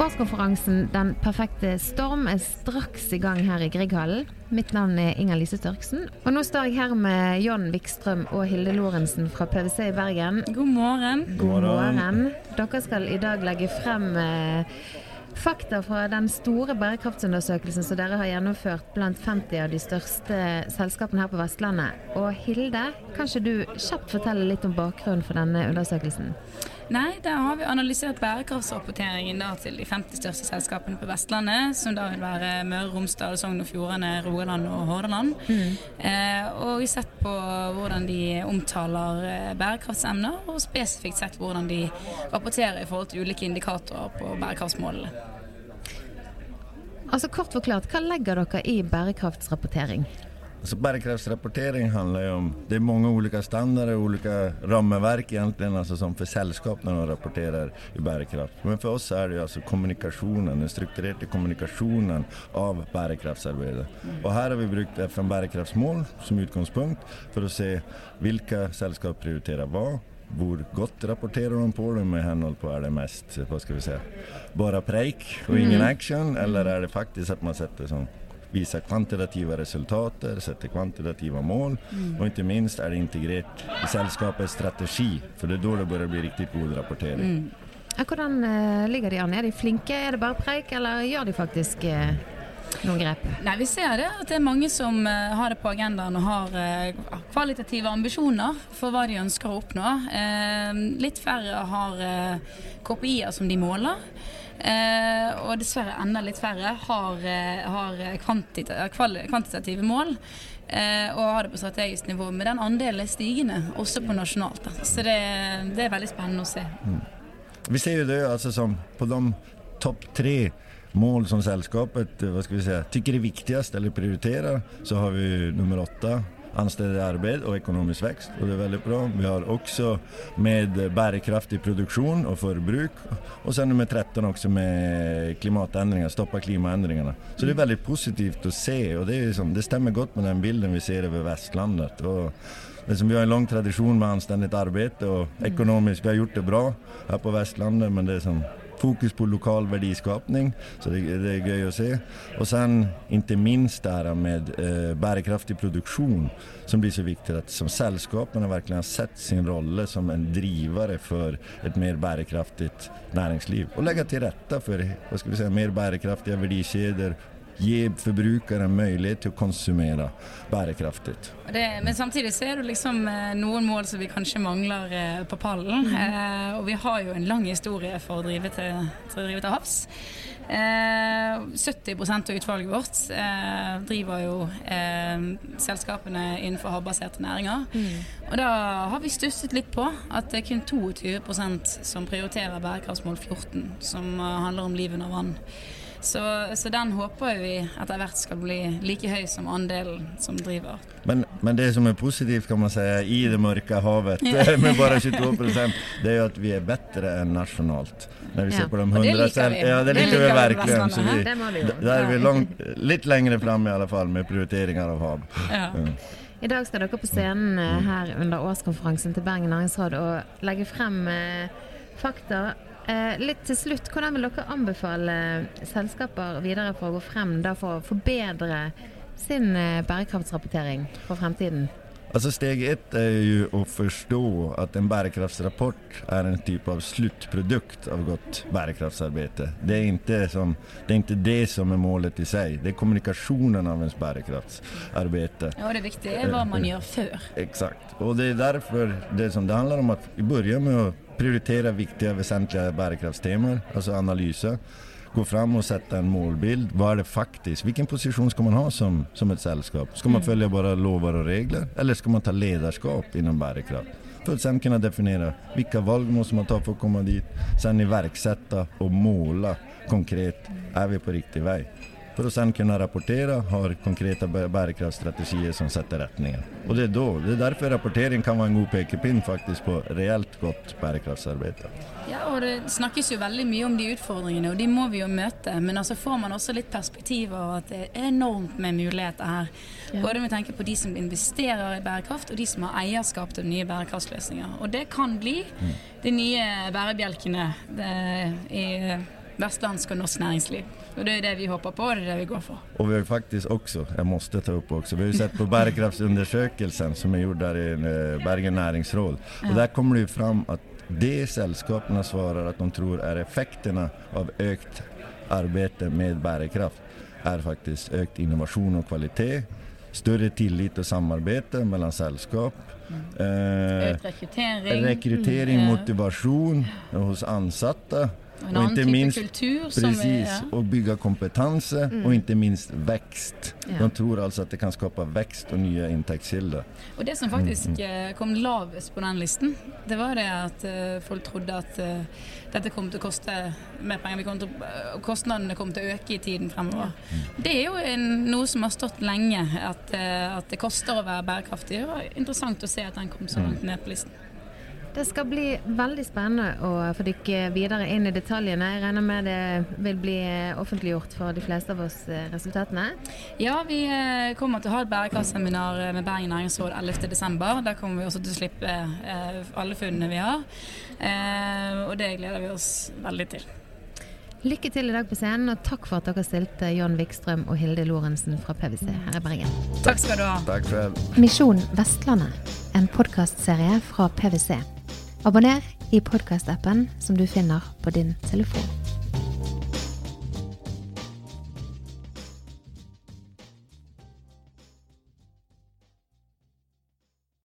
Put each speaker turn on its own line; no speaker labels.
Årskonferansen Den perfekte storm er straks i gang her i Grieghallen. Mitt navn er Inger Lise Størksen. Og nå står jeg her med John Vikstrøm og Hilde Lorentzen fra PwC i Bergen.
God morgen.
God morgen. Dere skal i dag legge frem eh, fakta fra den store bærekraftsundersøkelsen som dere har gjennomført blant 50 av de største selskapene her på Vestlandet. Og Hilde, kan ikke du kjapt fortelle litt om bakgrunnen for denne undersøkelsen?
Nei, der har vi analysert bærekraftsrapporteringen da, til de 50 største selskapene på Vestlandet, som da vil være Møre og Romsdal, Sogn og Fjordane, Rogaland og Hordaland. Mm. Eh, og sett på hvordan de omtaler eh, bærekraftsemner, og spesifikt sett hvordan de rapporterer i forhold til ulike indikatorer på bærekraftsmålene.
Altså Kort forklart, hva legger dere i bærekraftsrapportering?
Alltså bärkraftsrapportering handlar ju om, det är många olika standarder, olika ramverk egentligen, alltså som för sällskap när de rapporterar i bärkraft. Men för oss är det ju alltså kommunikationen, den strukturerade kommunikationen av bärkraftsarbetet. Mm. Och här har vi brukt FN bärkraftsmål som utgångspunkt för att se vilka sällskap prioriterar vad hvor godt rapporterer de på det med henhold på er det mest hva skal vi si, bare preik og ingen mm. action, eller er det faktisk at man setter sånn visa kvantitative resultater, sette kvantitative mål mm. og ikke minst er det integrert i selskapets strategi, for det er da det bør bli riktig god rapportering. Mm.
Hvordan uh, ligger de an? Er de flinke, er det bare preik, eller gjør de faktisk uh, noen grep?
Nei, Vi ser det, at det er mange som uh, har det på agendaen og har kvalitative ambisjoner for hva de ønsker å oppnå. litt færre har KPI-er som de måler. Eh, og dessverre enda litt færre har, eh, har kvantita kvantitative mål. Eh, og har det på strategisk nivå. Men den andelen er stigende, også på nasjonalt. Da. Så det, det, er veldig spennende å se. Mm.
Vi ser jo det altså som på de topp tre mål som selskapet hva skal vi si, tycker er viktigst eller prioriterer, så har vi nummer åtte anställda i arbeid og ekonomisk vekst. Og det er veldig bra. Vi har også med bærekraftig produksjon og forbruk. Og så nummer 13 også med klimatendringer, stoppe klimaendringene. Så det er veldig positivt å se, og det, liksom, det stemmer godt med den bilden vi ser over Vestlandet. Og liksom, vi har en lang tradisjon med anstendig arbeid, og økonomisk vi har gjort det bra her på Vestlandet, men det er sånn fokus på lokal verdiskapning, så det, det er gøy å se. Og sen ikke minst det her med eh, bærekraftig produksjon, som blir så viktig at som sällskapen virkelig har sett sin rolle som en drivare for et mer bærekraftig næringsliv. Og legge til rette for hva skal vi si, mer bærekraftige verdikjeder gi forbrukeren mulighet til å konsumere bærekraftig.
men samtidig så er det liksom eh, noen mål som vi kanskje mangler eh, på pallen. Mm. Eh, og vi har jo en lang historie for å drive til, til, å drive til havs. Eh, 70% av utvalget vårt eh, driver jo eh, selskapene innenfor havbaserte næringer. Mm. Og da har vi stusset litt på at det er kun 22% som prioriterer bærekraftsmål 14, som handler om liv under vann. Så, så, den håper vi etter hvert skal bli like høy som andelen som driver.
Men, men, det som er positivt kan man si, i det mørke havet med bare 22 det er jo at vi er bedre enn nasjonalt. Når vi ja. ser på de 100 det liker vi. Ja, det liker vi virkelig. Så vi, der er vi langt, litt lengre fram i alle fall med prioriteringer av hav. Ja.
I dag skal dere på scenen eh, her under årskonferansen til Bergen næringsråd og legge frem eh, fakta litt til slutt, Hvordan vil dere anbefale selskaper videre for å gå frem da, for å forbedre sin eh, bærekraftsrapportering for fremtiden?
Altså Steg ett er jo å forstå at en bærekraftsrapport er en type av sluttprodukt av godt bærekraftsarbeid. Det ikke det er ikke det som er målet i seg, det er kommunikasjonen av ens bærekraftsarbeid.
Ja, det viktige er hva man gjør før.
Exakt. Og det er derfor det, som det handler om at vi begynner med å prioritere viktige, vesentlige bærekraftstemaer, altså analyse gå fram og sette en målbild. Hva er det faktisk? Hvilken posisjon skal man ha som, som et selskap? Skal man mm. følge bare lover og regler, eller skal man ta lederskap innen bærekraft? For å kunne definere hvilke valg må man ta for å komme dit, sen iverksette og måle konkret. Er vi på riktig vei? För att sen kunna rapportera, har konkreta bærekraftstrategier bärkraftsstrategier som sätter rättningen. Och det är då, det är därför rapportering kan vara en god pekepinn faktiskt på reellt godt bærekraftsarbeid.
Ja, og Det snakkes jo veldig mye om de utfordringene, og de må vi jo møte. Men altså får man også litt perspektiv av at det er enormt med muligheter her.
Ja.
Både med tanke på de som investerer i bærekraft, og de som har eierskap til nye bærekraftsløsninger. Og det kan bli de nye bærebjelkene det, i vestlandsk og norsk næringsliv. Og det er det vi håper på, og det er det vi går for.
Och vi har ju faktiskt också, jag måste ta upp också, vi har ju sett på bärkraftsundersökelsen som är gjord där i eh, Bergen näringsråd. Och där kommer det ju fram att det sällskapen svarar att de tror är effekterna av ökt arbete med bärkraft är faktiskt ökt innovation och kvalitet, större tillit och samarbete mellan sällskap, eh,
Økt rekruttering.
rekrytering,
Mm.
motivation hos ansatta
Og en annen type
minst
kultur som er
Precis,
ja.
och bygga mm. och inte minst växt.
Ja.
De tror alltså att det kan skapa växt och nya intäktskällor.
Og det som faktisk mm. kom lavest på den listen, det var det at eh, folk trodde at eh, dette kom til å koste mer penger. Vi kom til, kostnadene kom til å øke i tiden fremover. Det er jo en, noe som har stått lenge, at, eh, at det koster å være bærekraftig. Det var interessant å se at den kom så langt ned på listen.
Det skal bli veldig spennende å få dykke videre inn i detaljene. Jeg regner med det vil bli eh, offentliggjort for de fleste av oss eh, resultatene.
Ja, vi eh, kommer til å ha et bærekraftseminar med Bergen næringsråd 11.12. Der kommer vi også til å slippe alle funnene vi har. Eh, og det gleder vi oss veldig til.
Lykke til i dag på scenen, og takk for at dere stilte John Vikstrøm og Hilde Lorentzen fra PwC her i Bergen.
Takk skal du ha.
Misjon Vestlandet, en podkastserie fra PwC. Abonner i podkastappen som du finner på din telefon.